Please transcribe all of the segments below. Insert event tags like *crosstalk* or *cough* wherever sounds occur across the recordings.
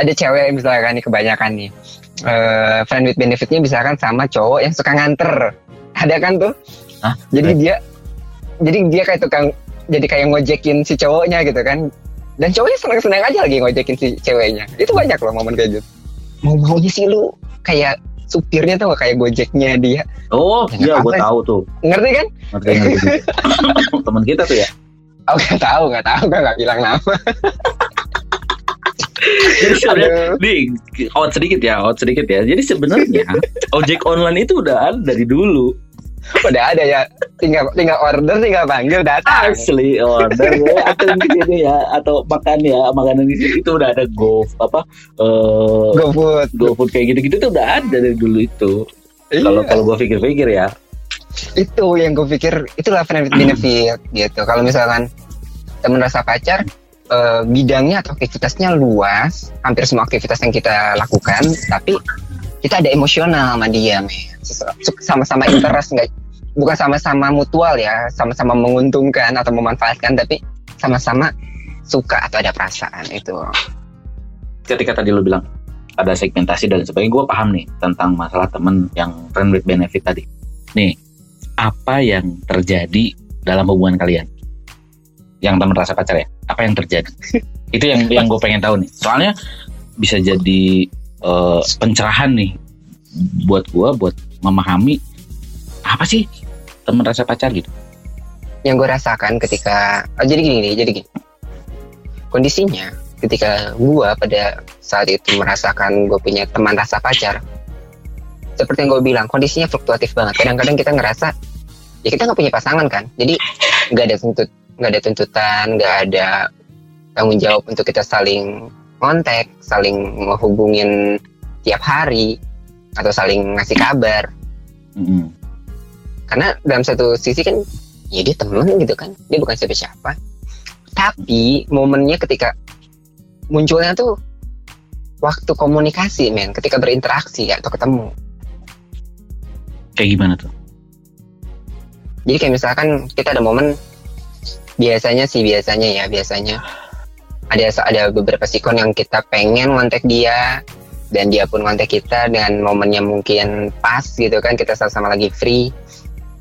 ada cewek misalkan nih kebanyakan nih uh, friend with benefitnya misalkan sama cowok yang suka nganter. Ada kan tuh? Hah? jadi dia jadi dia kayak tukang jadi kayak ngojekin si cowoknya gitu kan. Dan cowoknya seneng-seneng aja lagi ngojekin si ceweknya. Itu banyak loh momen kayak gitu. Mau maunya sih lu kayak supirnya tuh kayak gojeknya dia? Oh, Ya, iya, gue tahu tuh. ngerti kan? Ngerti ngerti. Teman kita tuh ya. oh gak tahu gak tahu gak, gak bilang nama *laughs* Jadi sebenarnya di out sedikit ya, out sedikit ya. Jadi sebenarnya ojek online itu udah ada dari dulu. udah ada ya tinggal tinggal order tinggal panggil datang Asli order ya, atau di sini ya, atau makan ya, makanan di sini itu udah ada go apa eh GoFood GoFood kayak gitu-gitu tuh udah ada dari dulu itu. Kalau Iya. kalau gua pikir-pikir ya, itu yang gue pikir itulah with benefit gitu kalau misalkan temen rasa pacar eh, bidangnya atau aktivitasnya luas hampir semua aktivitas yang kita lakukan tapi kita ada emosional sama dia sama-sama interest nggak bukan sama-sama mutual ya sama-sama menguntungkan atau memanfaatkan tapi sama-sama suka atau ada perasaan itu ketika tadi lu bilang ada segmentasi dan sebagainya, gue paham nih tentang masalah temen yang friend with benefit tadi. Nih, apa yang terjadi dalam hubungan kalian? Yang temen rasa pacar ya? Apa yang terjadi? Itu yang yang gue pengen tahu nih. Soalnya bisa jadi eh, pencerahan nih buat gue, buat memahami apa sih temen rasa pacar gitu. yang gue rasakan ketika oh, jadi gini nih jadi gini kondisinya ketika gue pada saat itu merasakan gue punya teman rasa pacar seperti yang gue bilang kondisinya fluktuatif banget kadang-kadang kita ngerasa ya kita nggak punya pasangan kan jadi nggak ada tuntut nggak ada tuntutan nggak ada tanggung jawab untuk kita saling kontak saling menghubungin tiap hari atau saling ngasih kabar Mm-mm. karena dalam satu sisi kan ya dia temen gitu kan dia bukan siapa-siapa tapi momennya ketika munculnya tuh waktu komunikasi men ketika berinteraksi atau ketemu Kayak gimana tuh? jadi kayak misalkan kita ada momen biasanya sih biasanya ya biasanya. Ada ada beberapa sikon yang kita pengen ngontek dia dan dia pun ngontek kita dengan momennya mungkin pas gitu kan kita sama-sama lagi free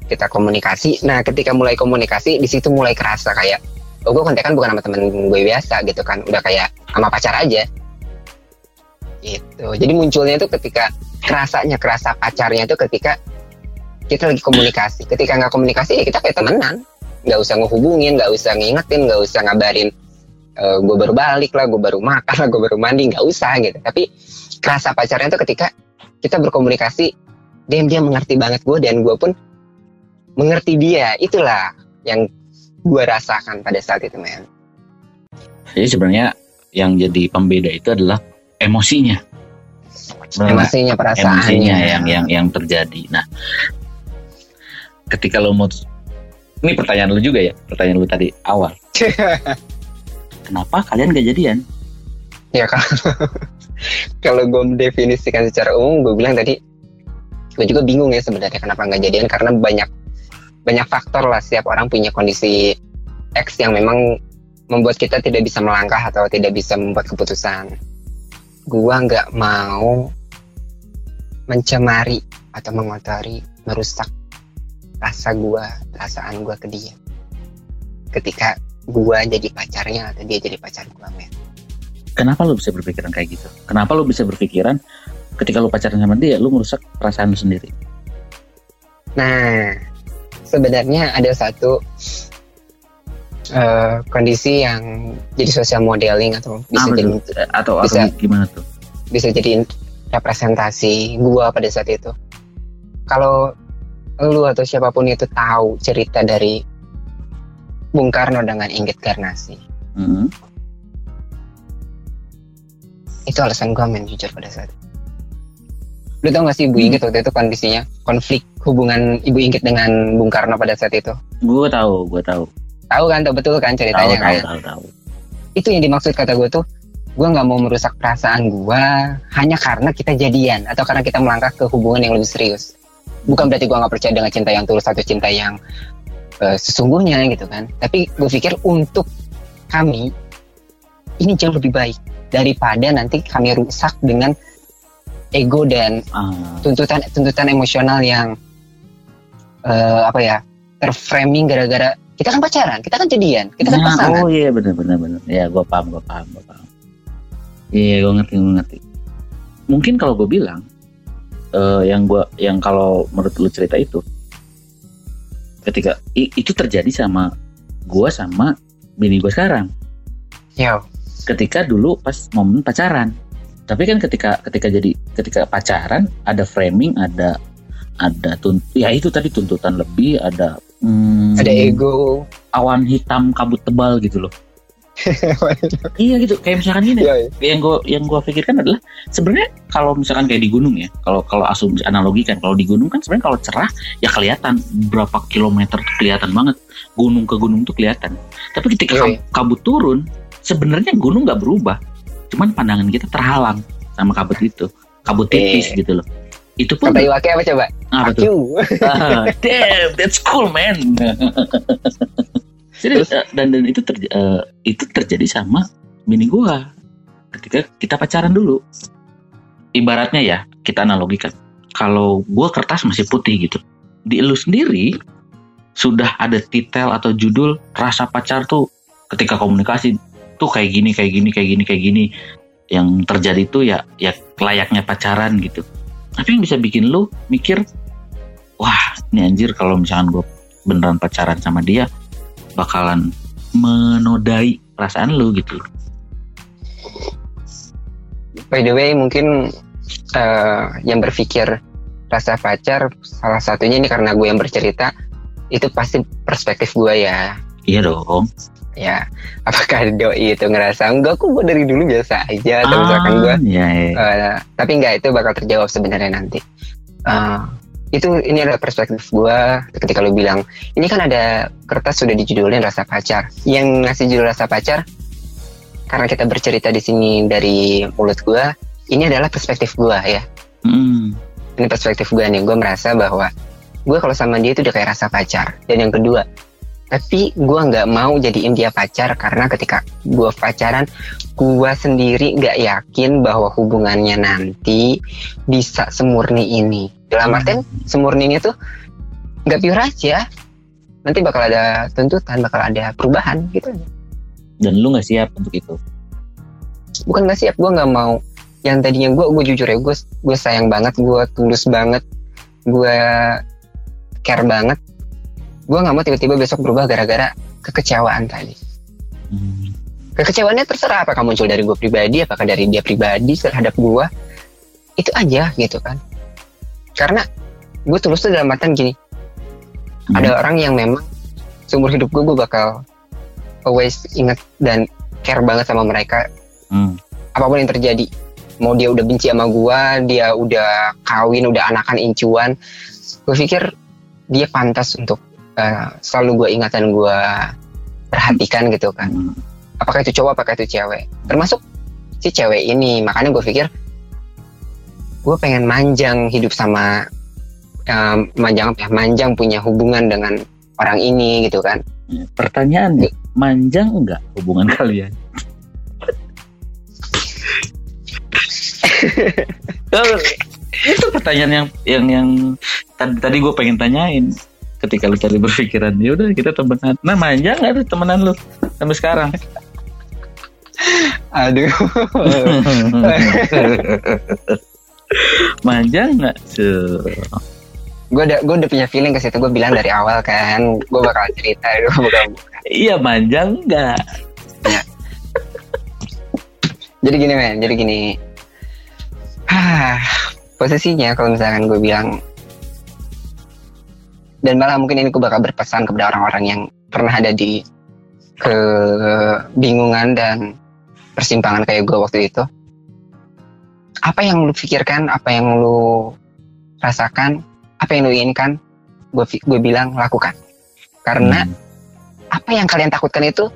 kita komunikasi. Nah ketika mulai komunikasi di situ mulai kerasa kayak oh gue kontekan bukan sama temen gue biasa gitu kan. Udah kayak sama pacar aja. Gitu. Jadi munculnya itu ketika kerasanya kerasa pacarnya itu ketika kita lagi komunikasi. Ketika nggak komunikasi ya kita kayak temenan nggak usah ngehubungin nggak usah ngingetin nggak usah ngabarin gue baru balik lah gue baru makan lah gue baru mandi nggak usah gitu. Tapi kerasa pacarnya tuh ketika kita berkomunikasi dia dia mengerti banget gue dan gue pun mengerti dia. Itulah yang gue rasakan pada saat itu men. Jadi sebenarnya yang jadi pembeda itu adalah emosinya. Sebenarnya emosinya perasaannya. Emosinya yang yang yang terjadi. Nah, ketika lo mau ini pertanyaan lu juga ya, pertanyaan lu tadi awal. *laughs* Kenapa kalian gak jadian? ya kalau *laughs* kalau gue mendefinisikan secara umum gue bilang tadi gue juga bingung ya sebenarnya kenapa nggak jadian karena banyak banyak faktor lah setiap orang punya kondisi X yang memang membuat kita tidak bisa melangkah atau tidak bisa membuat keputusan gua nggak mau mencemari atau mengotori merusak rasa gua perasaan gua ke dia ketika gua jadi pacarnya atau dia jadi pacar gua men Kenapa lu bisa berpikiran kayak gitu? Kenapa lu bisa berpikiran ketika lu pacaran sama dia, lu merusak perasaan lu sendiri? Nah, sebenarnya ada satu eh, kondisi yang jadi social modeling atau bisa Apa jadi? Eh, atau atau bisa. gimana tuh? bisa jadi representasi gua pada saat itu. Kalau lu atau siapa pun itu tahu cerita dari Bung Karno dengan Inggit Garnasi, Hmm. itu alasan gua main jujur pada saat itu. Lu tau gak sih Ibu Inggit waktu itu kondisinya konflik hubungan Ibu Inggit dengan Bung Karno pada saat itu? Gue tahu, gue tahu, Tahu kan, tahu betul kan ceritanya tahu, kan? tahu, tahu. itu yang dimaksud kata gue tuh gue nggak mau merusak perasaan gue hanya karena kita jadian atau karena kita melangkah ke hubungan yang lebih serius bukan berarti gue nggak percaya dengan cinta yang tulus atau cinta yang eh, sesungguhnya gitu kan tapi gue pikir untuk kami ini jauh lebih baik daripada nanti kami rusak dengan ego dan Ah, tuntutan tuntutan emosional yang eh, apa ya terframing gara-gara kita kan pacaran kita kan jadian kita kan nah, pasangan oh iya benar benar benar. Ya gue paham gue paham gue paham. Iya gue ngerti gue ngerti. Mungkin kalau gue bilang eh, yang gue yang kalau menurut lu cerita itu ketika i- itu terjadi sama gue sama bini gue sekarang. Yo, ketika dulu pas momen pacaran. Tapi kan ketika ketika jadi ketika pacaran ada framing, ada ada tunt ya itu tadi tuntutan lebih, ada hmm, ada ego awan hitam kabut tebal gitu loh. Iya gitu kayak misalkan gini Yo, yang gue yang gue pikirkan adalah sebenarnya kalau misalkan kayak di gunung ya kalau kalau asumsi analogikan kalau di gunung kan sebenarnya kalau cerah ya kelihatan berapa kilometer tuh kelihatan banget. Gunung ke gunung tuh kelihatan. Tapi ketika Iya, kab- kabut turun sebenarnya gunung nggak berubah. Cuman pandangan kita terhalang sama kabut itu. Kabut tipis Iya. gitu loh. Itu pun kata Iwake apa coba? Apa tuh? Aku. Ah, damn that's cool man *laughs* Jadi, eh, dan dan itu terj- eh, itu terjadi sama bini gua. Ketika kita pacaran dulu. Ibaratnya ya kita analogikan. Kalau gua kertas masih putih gitu. Di lu sendiri sudah ada titel atau judul rasa pacar tuh ketika komunikasi tuh kayak gini kayak gini kayak gini kayak gini. Yang terjadi tuh ya ya layaknya pacaran gitu. Tapi yang bisa bikin lu mikir wah ini anjir kalau misalkan gue beneran pacaran sama dia bakalan menodai perasaan lu gitu. By the way mungkin eh, yang berpikir rasa pacar salah satunya ini karena gue yang bercerita itu pasti perspektif gue ya. Iya dong. Ya apakah doi itu ngerasa enggak kok gue dari dulu biasa aja atau misalkan gue ya, ya. eh, tapi enggak itu bakal terjawab sebenarnya nanti. Eh, itu ini adalah perspektif gue ketika lu bilang ini kan ada kertas sudah dijudulin rasa pacar. Yang ngasih judul rasa pacar karena kita bercerita di sini dari mulut gue ini adalah perspektif gue ya. Mm, ini perspektif gue nih gue merasa bahwa gue kalau sama dia itu udah kayak rasa pacar. Dan yang kedua tapi gue nggak mau jadiin dia pacar karena ketika gue pacaran gue sendiri nggak yakin bahwa hubungannya nanti bisa semurni ini. Dalam artian semurni ini tuh nggak pure aja nanti bakal ada tuntutan bakal ada perubahan gitu dan lu nggak siap untuk itu? Bukan nggak siap gue nggak mau. Yang tadinya gue gue jujur ya gue gue sayang banget gue tulus banget gue care banget gue nggak mau tiba-tiba besok berubah gara-gara kekecewaan tadi. Hmm, kekecewaannya terserah apakah muncul dari gue pribadi apakah dari dia pribadi terhadap gue itu aja gitu kan. Karena gue tulus tuh dalam artian gini Hmm. ada orang yang memang seumur hidup gue gue bakal always inget dan care banget sama mereka. Hmm, apa pun yang terjadi mau dia udah benci sama gua dia udah kawin udah anakan incuan gue pikir dia pantas untuk eh, selalu gue ingat dan gue perhatikan gitu kan. Hmm. apakah itu cowok apakah itu cewek? Termasuk si cewek ini. Makanya gue pikir gue pengen manjang hidup sama eh, manjang apa ya manjang punya hubungan dengan orang ini gitu kan. Pertanyaannya manjang enggak hubungan *laughs* kalian? *laughs* Itu pertanyaan yang yang yang tadi tadi gue pengen tanyain ketika lu tadi berpikiran ya udah kita temenan. Nah manja nggak tuh temenan lu sampai sekarang? Aduh. *laughs* Manja nggak? Se- gue udah gue udah punya feeling ke situ. Gue bilang dari awal kan gue bakal cerita gue bakal iya manja nggak? Jadi gini men. Jadi gini. Ah posisinya kalau misalkan gue bilang dan malah mungkin ini gue bakal berpesan kepada orang-orang yang pernah ada di kebingungan dan persimpangan kayak gue waktu itu. Apa yang lu pikirkan? Apa yang lu rasakan? Apa yang lu inginkan? Gue gue bilang lakukan. Karena Hmm. apa yang kalian takutkan itu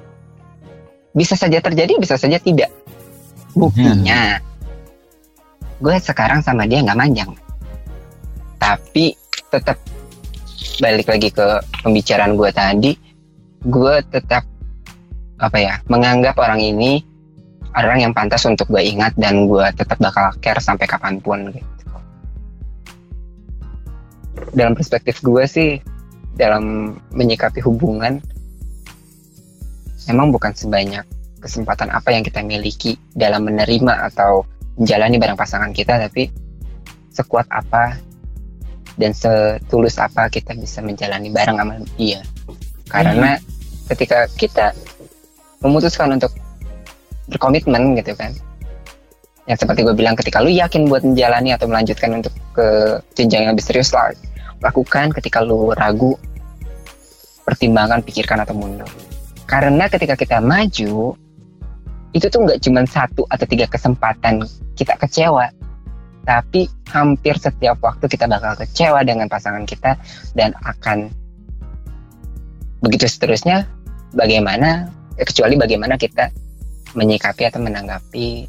bisa saja terjadi bisa saja tidak. Buktinya gue sekarang sama dia nggak manjang. Tapi tetap balik lagi ke pembicaraan gue tadi gue tetap apa ya menganggap orang ini orang yang pantas untuk gue ingat dan gue tetap bakal care sampai kapan pun gitu. Dalam perspektif gue sih dalam menyikapi hubungan memang bukan sebanyak kesempatan apa yang kita miliki dalam menerima atau menjalani barang pasangan kita tapi sekuat apa dan setulus apa kita bisa menjalani bareng sama dia. Karena hmm. ketika kita memutuskan untuk berkomitmen gitu kan yang seperti gue bilang ketika lu yakin buat menjalani atau melanjutkan untuk ke jenjang yang lebih serius lah lakukan ketika lu ragu pertimbangan pikirkan atau mundur. Karena ketika kita maju itu tuh nggak cuma satu atau tiga kesempatan kita kecewa tapi hampir setiap waktu kita bakal kecewa dengan pasangan kita dan akan begitu seterusnya bagaimana kecuali bagaimana kita menyikapi atau menanggapi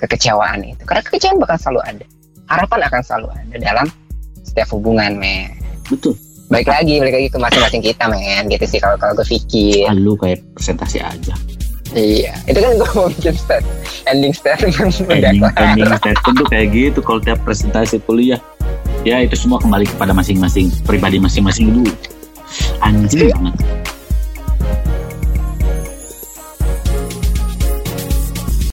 kekecewaan itu. Karena kekecewaan bakal selalu ada. Harapan akan selalu ada dalam setiap hubungan men. Betul. Baik lagi balik lagi ke masing-masing kita men. Gitu sih kalau kalau gue pikir. Lu kayak presentasi aja Iya, itu kan gue mau bikin stat, ending statement ending, ending statement tuh kayak gitu kalau tiap presentasi kuliah. Ya itu semua kembali kepada masing-masing pribadi masing-masing dulu. Anjing banget.